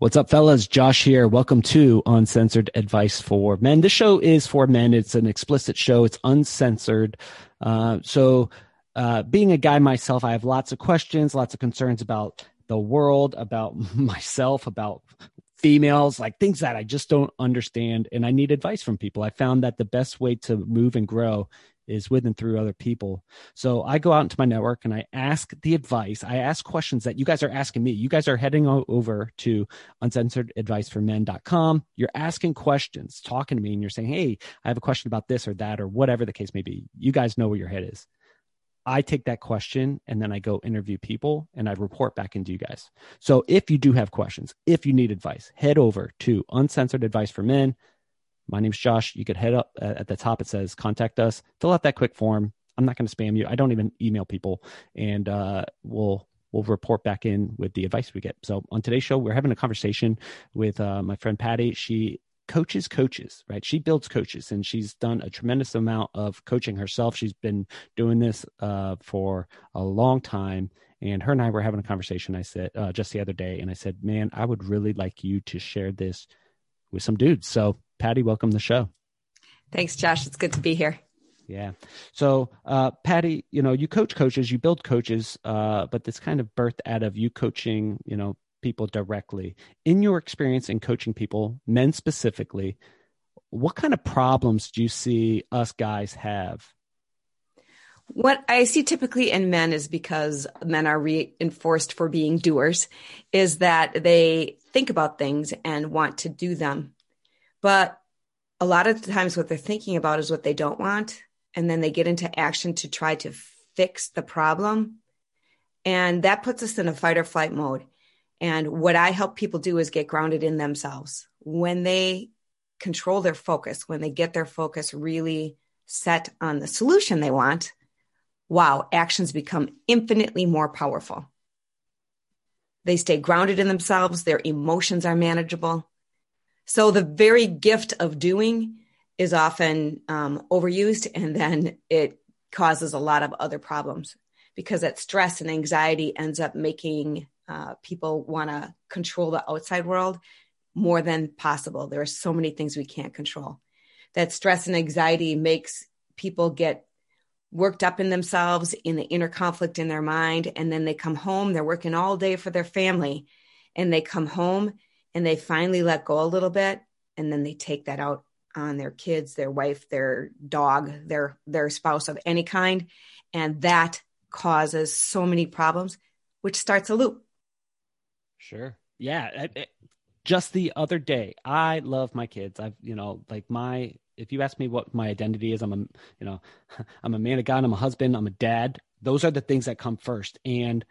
What's up, fellas? Josh here. Welcome to Uncensored Advice for Men. This show is for men. It's an explicit show. It's uncensored. Uh, so, uh, being a guy myself, I have lots of questions, lots of concerns about the world, about myself, about females, like things that I just don't understand. And I need advice from people. I found that the best way to move and grow is with and through other people. So I go out into my network and I ask the advice. I ask questions that you guys are asking me. You guys are heading over to uncensoredadviceformen.com. You're asking questions, talking to me, and you're saying, Hey, I have a question about this or that, or whatever the case may be. You guys know where your head is. I take that question and then I go interview people and I report back into you guys. So if you do have questions, if you need advice, head over to Uncensored Advice for Men my name's Josh. You could head up at the top. It says contact us. Fill out that quick form. I'm not going to spam you. I don't even email people, and uh, we'll we'll report back in with the advice we get. So on today's show, we're having a conversation with uh, my friend Patty. She coaches coaches, right? She builds coaches, and she's done a tremendous amount of coaching herself. She's been doing this uh, for a long time. And her and I were having a conversation. I said uh, just the other day, and I said, "Man, I would really like you to share this with some dudes." So Patty, welcome to the show. Thanks, Josh. It's good to be here. Yeah. So, uh, Patty, you know, you coach coaches, you build coaches, uh, but this kind of birthed out of you coaching, you know, people directly. In your experience in coaching people, men specifically, what kind of problems do you see us guys have? What I see typically in men is because men are reinforced for being doers, is that they think about things and want to do them. But a lot of the times, what they're thinking about is what they don't want. And then they get into action to try to fix the problem. And that puts us in a fight or flight mode. And what I help people do is get grounded in themselves. When they control their focus, when they get their focus really set on the solution they want, wow, actions become infinitely more powerful. They stay grounded in themselves, their emotions are manageable, so the very gift of doing is often um, overused, and then it causes a lot of other problems because that stress and anxiety ends up making uh, people want to control the outside world more than possible. There are so many things we can't control. That stress and anxiety makes people get worked up in themselves in the inner conflict in their mind and then they come home they're working all day for their family and they come home and they finally let go a little bit and then they take that out on their kids their wife their dog their their spouse of any kind and that causes so many problems which starts a loop. Sure. Yeah just the other day i love my kids. I've you know like my if you ask me what my identity is i'm a you know i'm a man of god i'm a husband i'm a dad. Those are the things that come first. And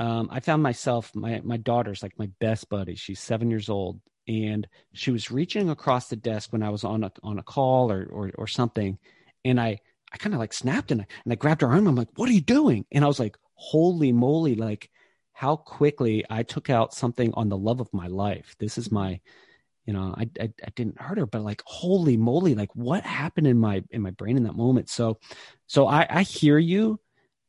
um, I found myself, my, my daughter's like my best buddy. She's seven years old. And she was reaching across the desk when I was on a, on a call or, or, or something. And I, I kind of like snapped and I, and I grabbed her arm. I'm like, what are you doing? And I was like, holy moly, like how quickly I took out something on the love of my life. This is my, you know, I, I, I didn't hurt her, but like, holy moly, like what happened in my, in my brain in that moment? So, so I, I hear you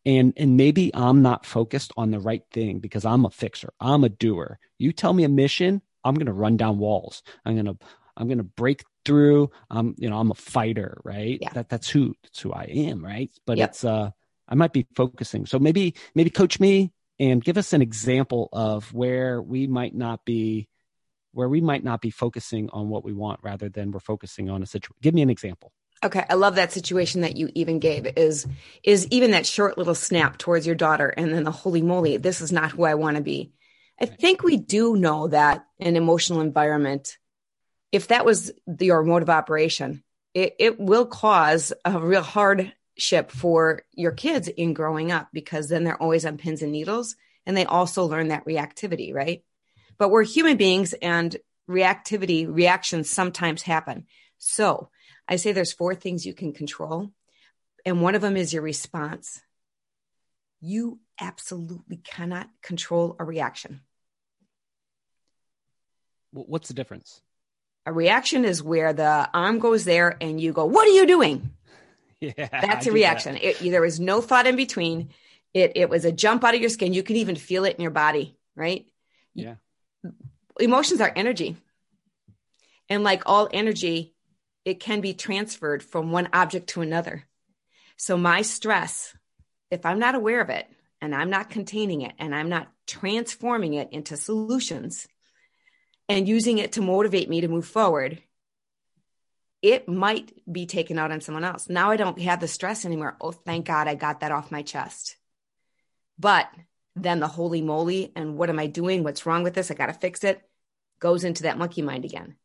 and and maybe i'm not focused on the right thing because i'm a fixer. I'm a doer. You tell me a mission i'm going to run down walls. I'm going to i'm going to break through. I'm you know i'm a fighter right? Yeah. that that's who that's who i am right? But yep. it's uh i might be focusing. So maybe maybe coach me and give us an example of where we might not be where we might not be focusing on what we want rather than we're focusing on a situation give me an example Okay, I love that situation that you even gave is is even that short little snap towards your daughter and then the holy moly, this is not who I want to be. I think we do know that an emotional environment if that was your mode of operation, it, it will cause a real hardship for your kids in growing up because then they're always on pins and needles and they also learn that reactivity, right? But we're human beings and reactivity reactions sometimes happen. So I say there's four things you can control, and one of them is your response. You absolutely cannot control a reaction. What's the difference? A reaction is where the arm goes there and you go, What are you doing? Yeah, that's a reaction. That. It, there was no thought in between. It, it was a jump out of your skin. You can even feel it in your body, right? Yeah. emotions are energy. And like all energy, it can be transferred from one object to another. So my stress, if I'm not aware of it and I'm not containing it and I'm not transforming it into solutions and using it to motivate me to move forward, it might be taken out on someone else. Now I don't have the stress anymore. Oh, thank God I got that off my chest. But then the holy moly and what am I doing? What's wrong with this? I got to fix it goes into that monkey mind again.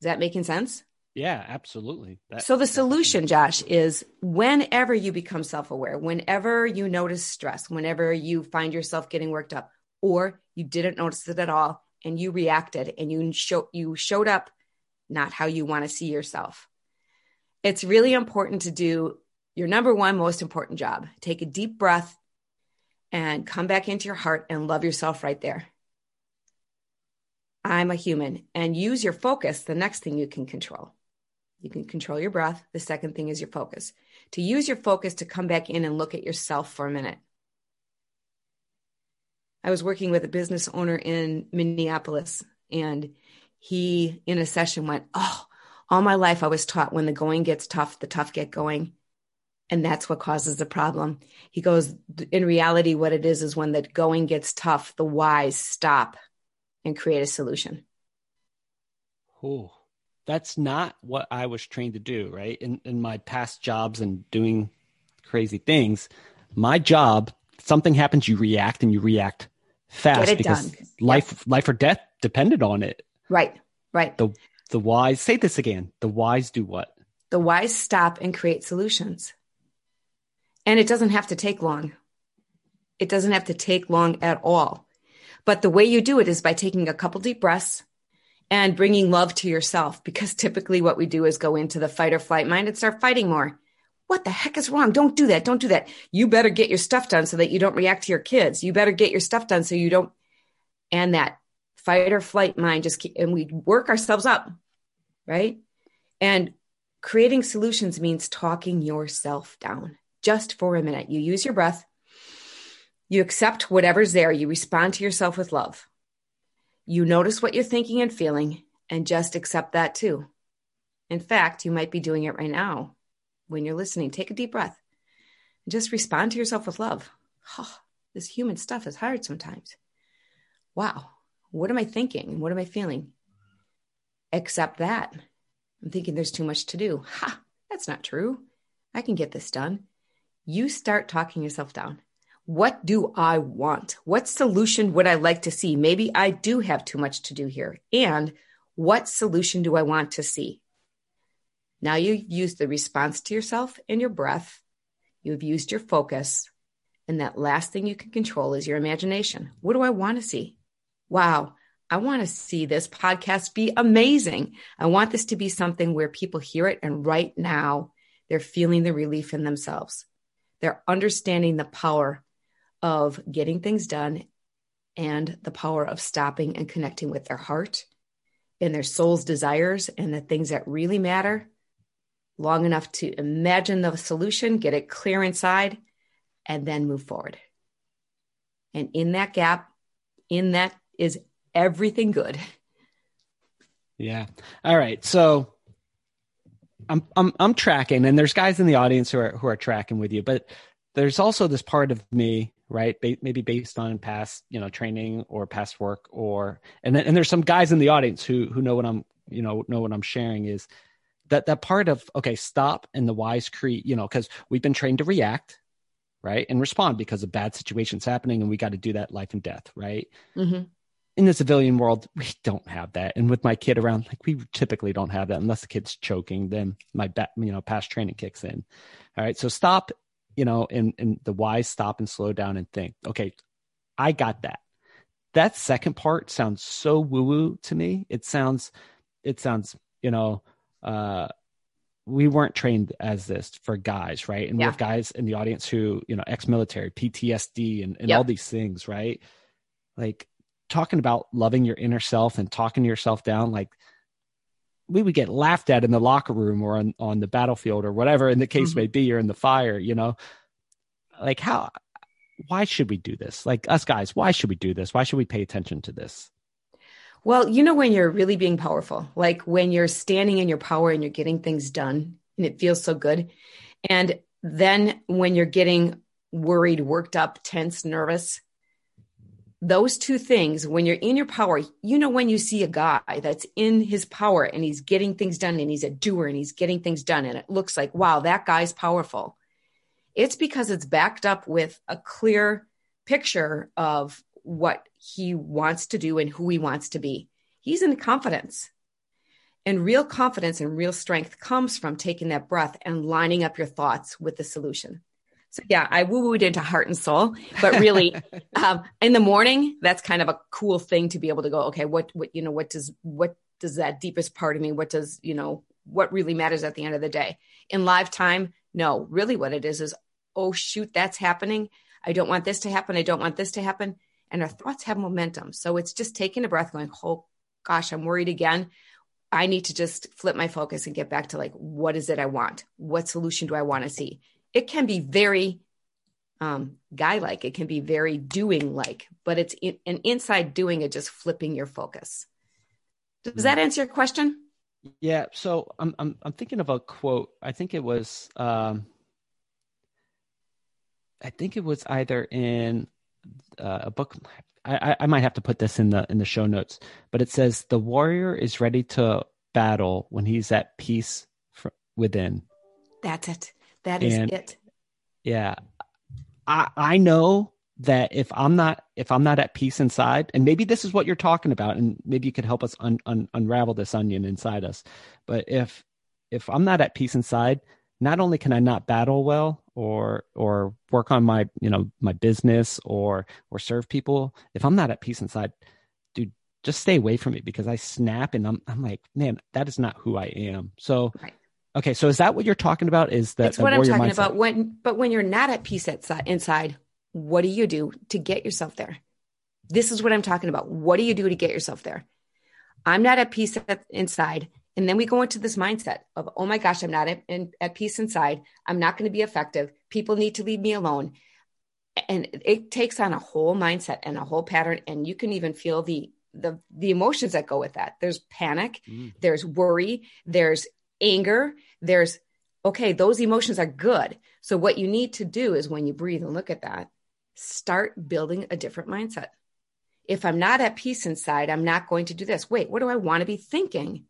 Is that making sense? Yeah, absolutely. That, so the solution, Josh, is whenever you become self-aware, whenever you notice stress, whenever you find yourself getting worked up, or you didn't notice it at all and you reacted and you show you showed up not how you want to see yourself. It's really important to do your number one most important job. Take a deep breath and come back into your heart and love yourself right there. I'm a human and use your focus, the next thing you can control. You can control your breath. The second thing is your focus. To use your focus to come back in and look at yourself for a minute. I was working with a business owner in Minneapolis and he in a session went, Oh, all my life I was taught when the going gets tough, the tough get going. And that's what causes the problem. He goes, In reality, what it is is when the going gets tough, the wise stop and create a solution. Oh, that's not what I was trained to do, right? In in my past jobs and doing crazy things, my job, something happens, you react and you react fast because done. life yep. life or death depended on it. Right. Right. The the wise say this again. The wise do what? The wise stop and create solutions. And it doesn't have to take long. It doesn't have to take long at all. But the way you do it is by taking a couple deep breaths and bringing love to yourself because typically what we do is go into the fight or flight mind and start fighting more. What the heck is wrong? Don't do that. Don't do that. You better get your stuff done so that you don't react to your kids. You better get your stuff done so you don't. And that fight or flight mind just keep, and we work ourselves up, right? And creating solutions means talking yourself down just for a minute. You use your breath you accept whatever's there. You respond to yourself with love. You notice what you're thinking and feeling and just accept that too. In fact, you might be doing it right now when you're listening. Take a deep breath and just respond to yourself with love. Oh, this human stuff is hard sometimes. Wow. What am I thinking? What am I feeling? Accept that. I'm thinking there's too much to do. Ha, that's not true. I can get this done. You start talking yourself down what do I want? What solution would I like to see? Maybe I do have too much to do here. And what solution do I want to see? Now you use the response to yourself and your breath. You've used your focus. And that last thing you can control is your imagination. What do I want to see? Wow, I want to see this podcast be amazing. I want this to be something where people hear it and right now they're feeling the relief in themselves. They're understanding the power of getting things done and the power of stopping and connecting with their heart and their soul's desires and the things that really matter long enough to imagine the solution, get it clear inside, and then move forward. And in that gap, in that is everything good. Yeah. All right. So I'm I'm I'm tracking and there's guys in the audience who are who are tracking with you, but there's also this part of me right? Ba- maybe based on past, you know, training or past work, or and then, and there's some guys in the audience who who know what I'm, you know, know what I'm sharing is that that part of okay, stop and the wise create, you know, because we've been trained to react, right, and respond because of bad situations happening, and we got to do that life and death, right? Mm-hmm. In the civilian world, we don't have that, and with my kid around, like we typically don't have that unless the kid's choking. Then my, ba- you know, past training kicks in. All right, so stop you know, and, and the wise stop and slow down and think, okay, I got that. That second part sounds so woo woo to me. It sounds, it sounds, you know, uh, we weren't trained as this for guys, right? And yeah. we have guys in the audience who, you know, ex-military, PTSD, and, and yep. all these things, right? Like talking about loving your inner self and talking to yourself down, like we would get laughed at in the locker room or on, on the battlefield or whatever in the case mm-hmm. may be or in the fire you know like how why should we do this like us guys why should we do this why should we pay attention to this Well, you know, when you're really being powerful, like when you're standing in your power and you're getting things done and it feels so good. And then when you're getting worried, worked up, tense, nervous, those two things, when you're in your power, you know, when you see a guy that's in his power and he's getting things done and he's a doer and he's getting things done and it looks like, wow, that guy's powerful. It's because it's backed up with a clear picture of what he wants to do and who he wants to be. He's in confidence. And real confidence and real strength comes from taking that breath and lining up your thoughts with the solution. So yeah, I woo wooed into heart and soul, but really, um, in the morning, that's kind of a cool thing to be able to go. Okay, what what you know, what does what does that deepest part of me? What does you know? What really matters at the end of the day? In live time, no, really, what it is is, oh shoot, that's happening. I don't want this to happen. I don't want this to happen. And our thoughts have momentum. So it's just taking a breath, going, oh gosh, I'm worried again. I need to just flip my focus and get back to like, what is it I want? What solution do I want to see? It can be very um, guy like, it can be very doing like, but it's in, an inside doing it, just flipping your focus. Does that mm-hmm. answer your question? Yeah. So I'm, I'm, I'm thinking of a quote. I think it was, um, I think it was either in uh, a book. I, I might have to put this in the in the show notes, but it says the warrior is ready to battle when he's at peace within. That's it. That is and, it. Yeah, I I know that if I'm not if I'm not at peace inside, and maybe this is what you're talking about, and maybe you could help us un, un, unravel this onion inside us. But if if I'm not at peace inside, not only can I not battle well, or or work on my you know my business or or serve people if i'm not at peace inside dude just stay away from me because i snap and i'm i'm like man that is not who i am so right. Okay so is that what you're talking about is that that's what i'm talking mindset? about when but when you're not at peace at, inside what do you do to get yourself there this is what i'm talking about what do you do to get yourself there i'm not at peace at, inside and then we go into this mindset of, oh my gosh, I'm not at, in, at peace inside. I'm not going to be effective. People need to leave me alone. And it takes on a whole mindset and a whole pattern. And you can even feel the the the emotions that go with that. There's panic, mm. there's worry, there's anger, there's okay, those emotions are good. So what you need to do is when you breathe and look at that, start building a different mindset. If I'm not at peace inside, I'm not going to do this. Wait, what do I want to be thinking?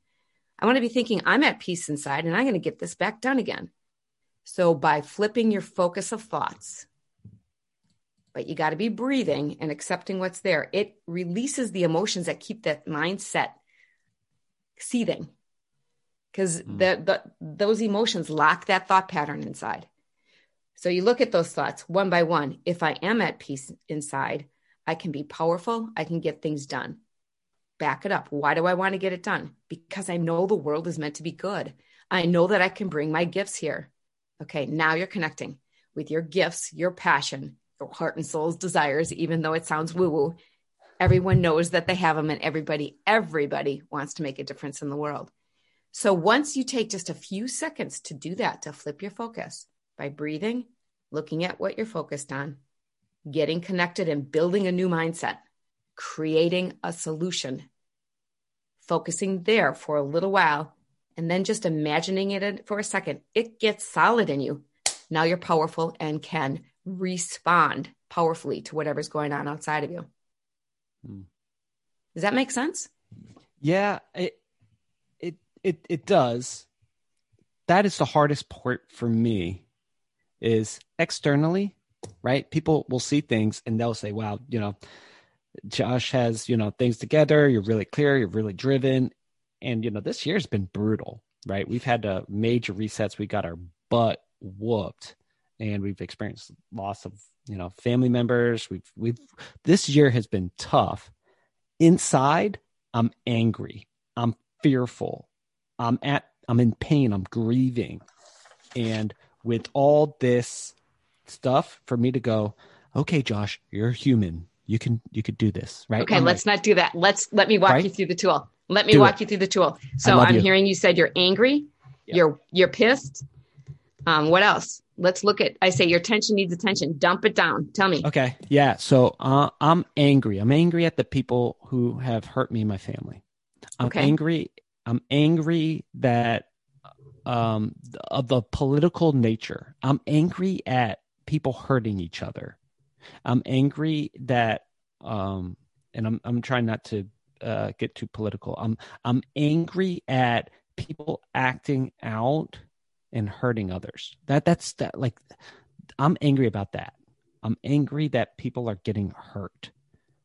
I want to be thinking, I'm at peace inside and I'm going to get this back done again. So by flipping your focus of thoughts, but you got to be breathing and accepting what's there, it releases the emotions that keep that mindset seething because mm. the, those emotions lock that thought pattern inside. So you look at those thoughts one by one. If I am at peace inside, I can be powerful, I can get things done back it up. Why do I want to get it done? Because I know the world is meant to be good. I know that I can bring my gifts here. Okay, now you're connecting with your gifts, your passion, your heart and soul's desires, even though it sounds woo woo. Everyone knows that they have them, and everybody, everybody wants to make a difference in the world. So once you take just a few seconds to do that, to flip your focus by breathing, looking at what you're focused on, getting connected, and building a new mindset creating a solution, focusing there for a little while, and then just imagining it for a second, it gets solid in you. Now you're powerful and can respond powerfully to whatever's going on outside of you. Hmm. Does that make sense? Yeah, it it it does. That is the hardest part for me is externally, right? People will see things and they'll say, "Wow, you know, Josh has, you know, things together. You're really clear. You're really driven. And, you know, this year's been brutal, right? We've had uh, major resets. We got our butt whooped and we've experienced loss of, you know, family members. We've, we've, this year has been tough. Inside, I'm angry. I'm fearful. I'm at, I'm in pain. I'm grieving. And with all this stuff, for me to go, okay, Josh, you're human you can you could do this right okay I'm let's like, not do that let's let me walk right? you through the tool let me do walk it. you through the tool so i'm you. hearing you said you're angry yeah. you're you're pissed um what else let's look at i say your tension needs attention dump it down tell me okay yeah so uh, i'm angry i'm angry at the people who have hurt me and my family i'm Okay. angry i'm angry that um of the political nature. I'm angry at people hurting each other. I'm angry that um and i'm i'm trying not to uh get too political. I'm i'm angry at people acting out and hurting others. That that's that like i'm angry about that. I'm angry that people are getting hurt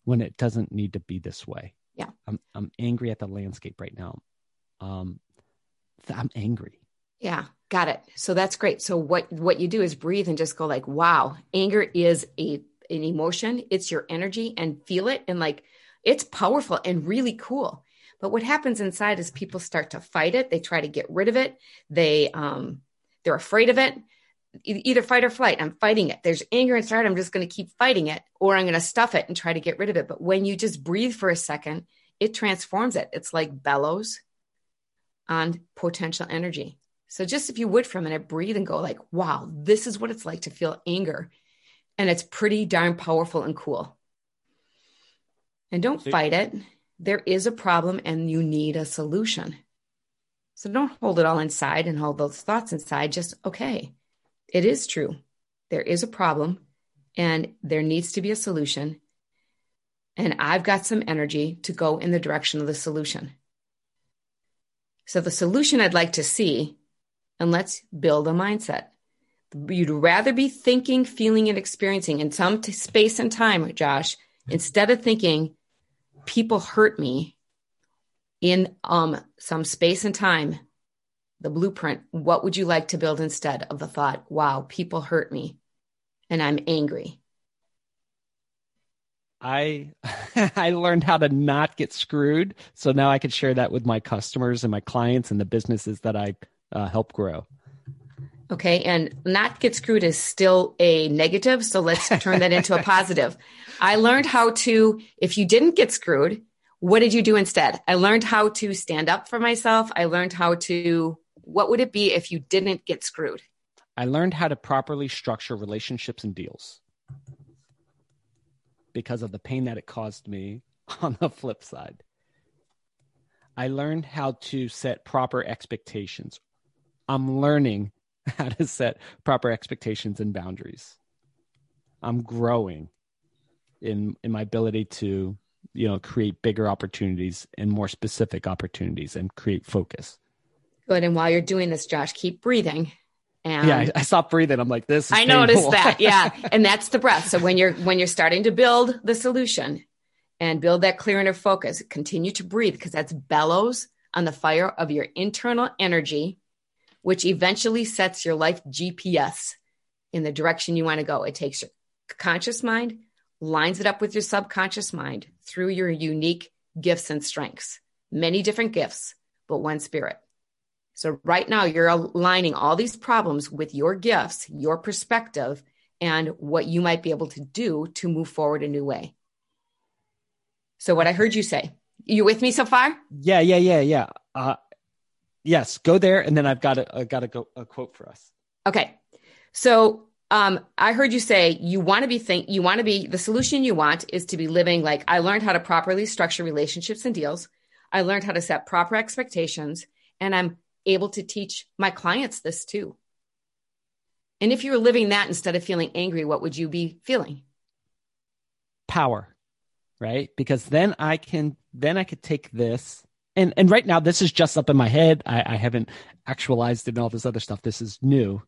when it doesn't need to be this way. Yeah. i'm i'm angry at the landscape right now um i'm angry Yeah, got it. So that's great. So what what you do is breathe and just go like, wow, anger is a an emotion. It's your energy and feel it and like it's powerful and really cool. But what happens inside is people start to fight it. They try to get rid of it. They um they're afraid of it. Either fight or flight. I'm fighting it. There's anger inside. I'm just going to keep fighting it, or I'm going to stuff it and try to get rid of it. But when you just breathe for a second, it transforms it. It's like bellows on potential energy. So just if you would for a minute, breathe and go like, wow, this is what it's like to feel anger. And it's pretty darn powerful and cool. And don't fight it. There is a problem and you need a solution. So don't hold it all inside and hold those thoughts inside. Just, okay, it is true. There is a problem and there needs to be a solution. And I've got some energy to go in the direction of the solution. So the solution I'd like to see, and let's build a mindset. You'd rather be thinking, feeling, and experiencing in some t- space and time, Josh, instead of thinking people hurt me in um some space and time, the blueprint. What would you like to build instead of the thought, wow, people hurt me and I'm angry? I I learned how to not get screwed, so now I can share that with my customers and my clients and the businesses that I uh, help grow. Okay. And not get screwed is still a negative. So let's turn that into a positive. I learned how to, if you didn't get screwed, what did you do instead? I learned how to stand up for myself. I learned how to, what would it be if you didn't get screwed? I learned how to properly structure relationships and deals because of the pain that it caused me on the flip side. I learned how to set proper expectations. I'm learning how to set proper expectations and boundaries. I'm growing in in my ability to, you know, create bigger opportunities and more specific opportunities and create focus. Good. And while you're doing this, Josh, keep breathing. And yeah, I, I stopped breathing. I'm like, this is I noticed painful. that. Yeah. and that's the breath. So when you're when you're starting to build the solution and build that clear inner focus, continue to breathe because that's bellows on the fire of your internal energy, which eventually sets your life GPS in the direction you want to go. It takes your conscious mind, lines it up with your subconscious mind through your unique gifts and strengths. Many different gifts, but one spirit. So right now you're aligning all these problems with your gifts, your perspective, and what you might be able to do to move forward a new way. So what I heard you say, you with me so far? Yeah, yeah, yeah, yeah. Uh, yes, go there, and then I've got a, I got a, go, a quote for us. Okay. So um, I heard you say you want to be think you want to be the solution you want is to be living like I learned how to properly structure relationships and deals. I learned how to set proper expectations, and I'm able to teach my clients this too. And if you were living that instead of feeling angry, what would you be feeling? Power, right? Because then I can, then I could take this, and and right now this is just up in my head. I, I haven't actualized it and all this other stuff. This is new,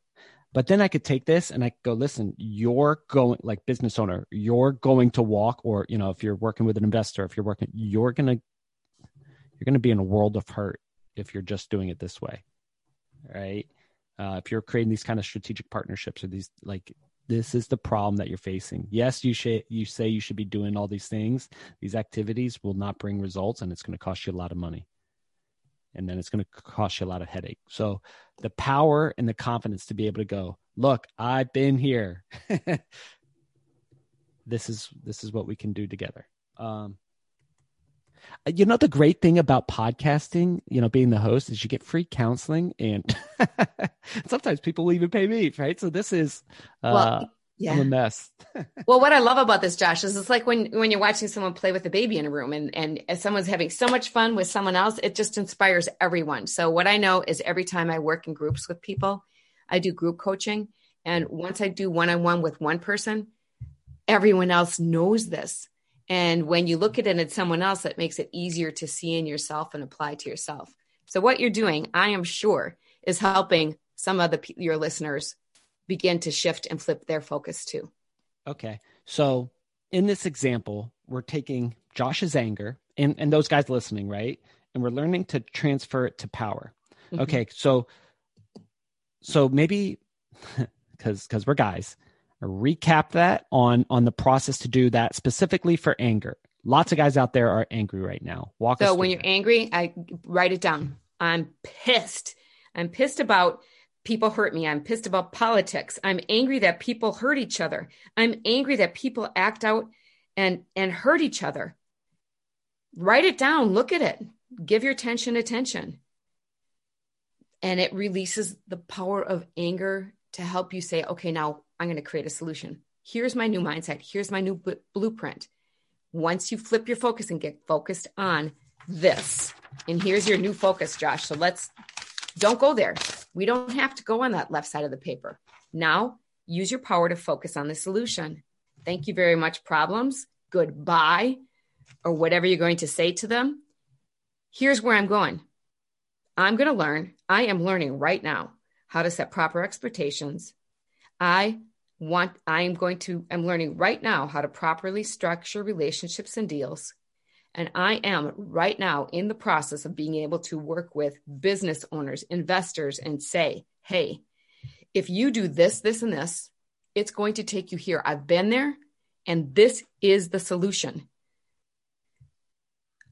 but then I could take this and I go, listen, you're going like business owner, you're going to walk, or you know, if you're working with an investor, if you're working, you're gonna, you're gonna be in a world of hurt if you're just doing it this way, right? Uh, if you're creating these kind of strategic partnerships or these like this is the problem that you're facing. Yes, you should you say you should be doing all these things. These activities will not bring results and it's going to cost you a lot of money. And then it's going to cost you a lot of headache. So the power and the confidence to be able to go, look, I've been here. this is this is what we can do together. Um you know the great thing about podcasting, you know, being the host is you get free counseling, and sometimes people will even pay me, right? So this is uh, well, yeah. I'm a mess. well, what I love about this, Josh, is it's like when when you're watching someone play with a baby in a room, and and as someone's having so much fun with someone else, it just inspires everyone. So what I know is every time I work in groups with people, I do group coaching, and once I do one on one with one person, everyone else knows this. And when you look at it in someone else, that makes it easier to see in yourself and apply to yourself. So what you're doing, I am sure, is helping some of the your listeners begin to shift and flip their focus too. Okay. So in this example, we're taking Josh's anger and, and those guys listening, right? And we're learning to transfer it to power. Mm-hmm. Okay. So, so maybe because, because we're guys, recap that on, on the process to do that specifically for anger. Lots of guys out there are angry right now. Walk so when you're angry, I write it down. I'm pissed. I'm pissed about people hurt me. I'm pissed about politics. I'm angry that people hurt each other. I'm angry that people act out and and hurt each other. Write it down, look at it. Give your attention attention. And it releases the power of anger to help you say, okay, now I'm going to create a solution. Here's my new mindset. Here's my new b- blueprint. Once you flip your focus and get focused on this, and here's your new focus, Josh. So let's don't go there. We don't have to go on that left side of the paper. Now, use your power to focus on the solution. Thank you very much, problems. Goodbye, or whatever you're going to say to them. Here's where I'm going. I'm going to learn, I am learning right now how to set proper expectations. I want, I'm going to, I'm learning right now how to properly structure relationships and deals. And I am right now in the process of being able to work with business owners, investors, and say, hey, if you do this, this, and this, it's going to take you here. I've been there, and this is the solution.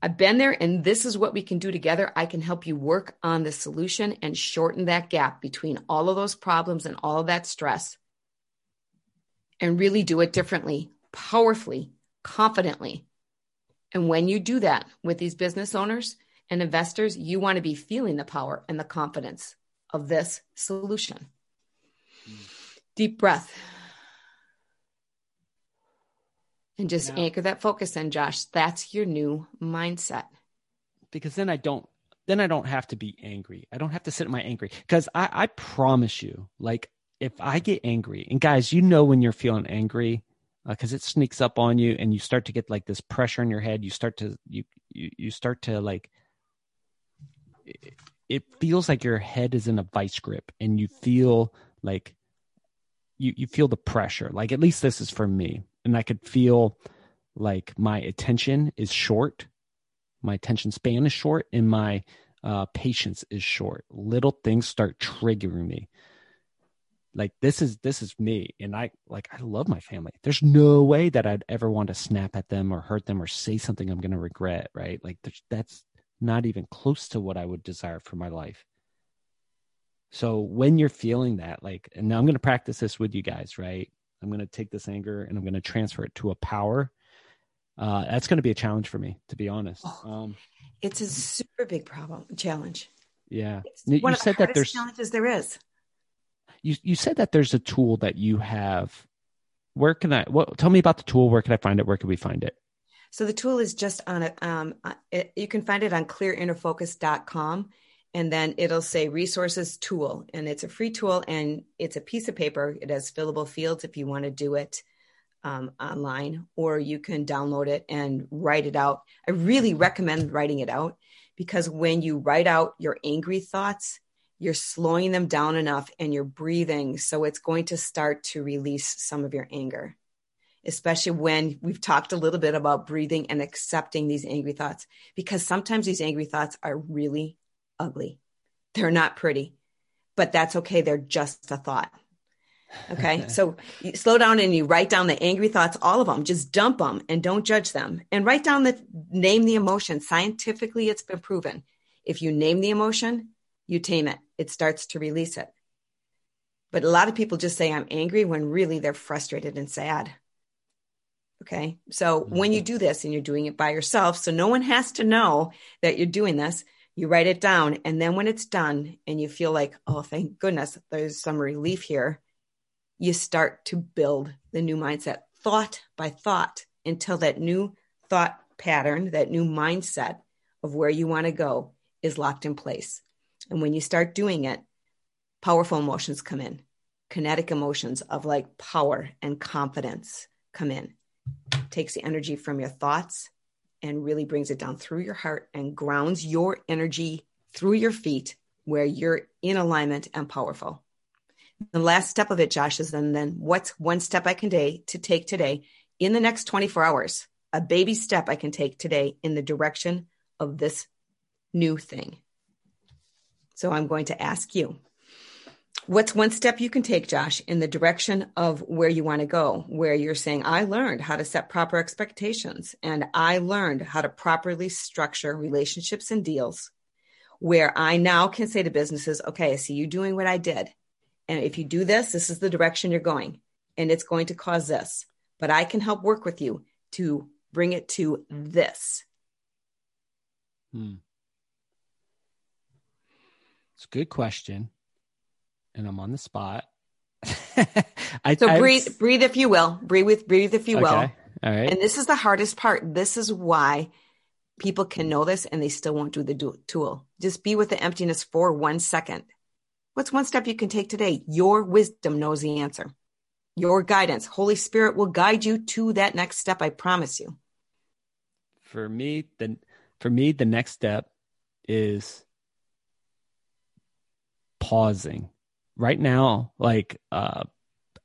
I've been there, and this is what we can do together. I can help you work on the solution and shorten that gap between all of those problems and all of that stress and really do it differently, powerfully, confidently. And when you do that with these business owners and investors, you want to be feeling the power and the confidence of this solution. Mm. Deep breath. And just now, anchor that focus in, Josh. That's your new mindset. Because then I don't then I don't have to be angry. I don't have to sit in my angry. Because I, I promise you, like if I get angry, and guys, you know when you're feeling angry, because uh, it sneaks up on you and you start to get like this pressure in your head you start to you you, you start to like it, it feels like your head is in a vice grip and you feel like you you feel the pressure. Like at least this is for me. And i could feel like my attention is short. My attention span is short and my uh, patience is short. Little things start triggering me. Like this is this is me. And i like i love my family. There's no way that i'd ever want to snap at them or hurt them or say something i'm going to regret right? Like that's not even close to what i would desire for my life so when you're feeling that like and now i'm going to practice this with you guys right i'm going to take this anger and i'm going to transfer it to a power uh, that's going to be a challenge for me to be honest oh, um, it's a super big problem challenge yeah it's you, one you of said the that there's challenges there is you you said that there's a tool that you have. Where can I? What? Tell me about the tool. Where can I find it? Where can we find it? So the tool is just on a. Um, uh, it, you can find it on clearinnerfocus.com and then it'll say resources tool and it's a free tool and it's a piece of paper. It has fillable fields if you want to do it um, online or you can download it and write it out. I really recommend writing it out because when you write out your angry thoughts, you're slowing them down enough and you're breathing. So it's going to start to release some of your anger, especially when we've talked a little bit about breathing and accepting these angry thoughts, because sometimes these angry thoughts are really ugly. They're not pretty, but that's okay. They're just a thought. Okay. so you slow down and you write down the angry thoughts, all of them, just dump them and don't judge them and write down the name the emotion. Scientifically, it's been proven. If you name the emotion, you tame it, it starts to release it. But a lot of people just say, I'm angry when really they're frustrated and sad. Okay. So when you mm-hmm. do this and you're doing it by yourself, so no one has to know that you're doing this, you write it down. And then when it's done and you feel like, oh, thank goodness, there's some relief here, you start to build the new mindset thought by thought until that new thought pattern, that new mindset of where you want to go is locked in place. And when you start doing it, powerful emotions come in, kinetic emotions of like power and confidence come in. Takes the energy from your thoughts and really brings it down through your heart and grounds your energy through your feet where you're in alignment and powerful. The last step of it, Josh, is then then what's one step I can day to take today in the next 24 hours? A baby step I can take today in the direction of this new thing. So I'm going to ask you, what's one step you can take, Josh, in the direction of where you want to go, where you're saying, I learned how to set proper expectations and I learned how to properly structure relationships and deals, where I now can say to businesses, okay, I see you doing what I did. And if you do this, this is the direction you're going, and it's going to cause this. But I can help work with you to bring it to this. Hmm. It's a good question, and I'm on the spot. I, so I, breathe, breathe if you will. Breathe with, breathe if you okay. will. All right. And this is the hardest part. This is why people can know this and they still won't do the tool. Just be with the emptiness for one second. What's one step you can take today? Your wisdom knows the answer. Your guidance, Holy Spirit will guide you to that next step. I promise you. For me, the for me the next step is pausing. Right now, like uh,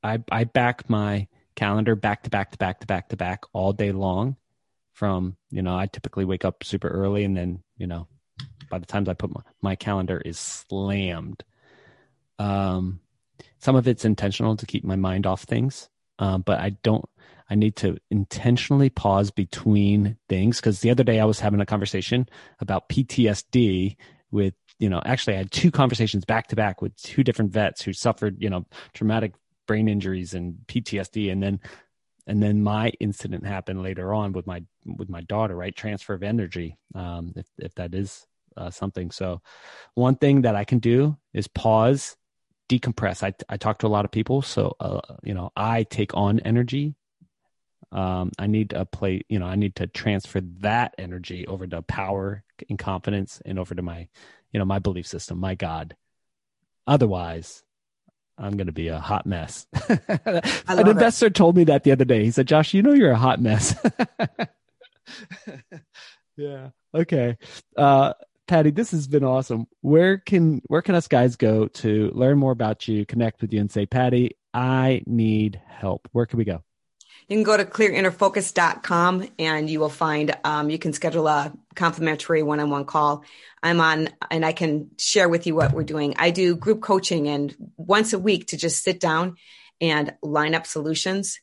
I I back my calendar back to back to back to back to back all day long. From you know, I typically wake up super early, and then you know, by the time I put my, my calendar is slammed um, some of it's intentional to keep my mind off things, uh, but I don't. I need to intentionally pause between things because the other day I was having a conversation about PTSD with you know actually I had two conversations back to back with two different vets who suffered you know traumatic brain injuries and PTSD and then and then my incident happened later on with my with my daughter right transfer of energy um, if if that is uh, something so one thing that I can do is pause decompress. I, I talk to a lot of people, so uh, you know I take on energy. Um, I need to play, you know, I need to transfer that energy over to power and confidence, and over to my, you know, my belief system, my God. Otherwise, I'm going to be a hot mess. An investor it. told me that the other day. He said, "Josh, you know you're a hot mess." yeah. Okay. Uh, Patty, this has been awesome. Where can where can us guys go to learn more about you, connect with you, and say, Patty, I need help? Where can we go? You can go to clearinnerfocus.com and you will find um, you can schedule a complimentary one-on-one call. I'm on and I can share with you what we're doing. I do group coaching and once a week to just sit down and line up solutions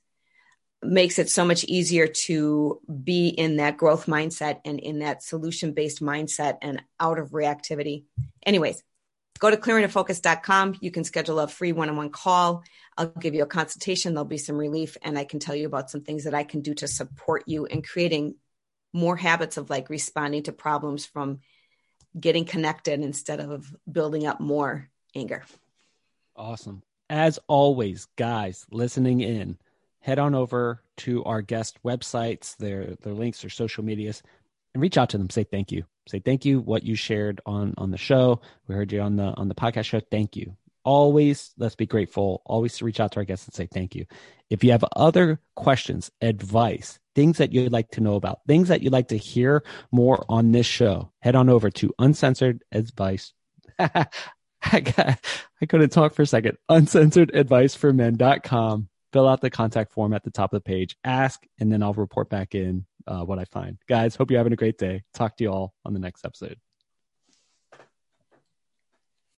makes it so much easier to be in that growth mindset and in that solution based mindset and out of reactivity. Anyways, go to clearinnerfocus.com. You can schedule a free one on one call. I'll give you a consultation. There'll be some relief, and I can tell you about some things that I can do to support you in creating more habits of like responding to problems from getting connected instead of building up more anger. Awesome. As always, guys listening in head on over to our guest websites, their their links, their social medias, and reach out to them. Say thank you. Say thank you. What you shared on on the show. We heard you on the on the podcast show. Thank you. Always let's be grateful. Always to reach out to our guests and say thank you. If you have other questions, advice, things that you'd like to know about, things that you'd like to hear more on this show, head on over to uncensored advice. I, got, I couldn't talk for a second. Uncensored advice for men.com fill out the contact form at the top of the page, ask, and then I'll report back in uh, what I find. Guys, hope you're having a great day. Talk to you all on the next episode.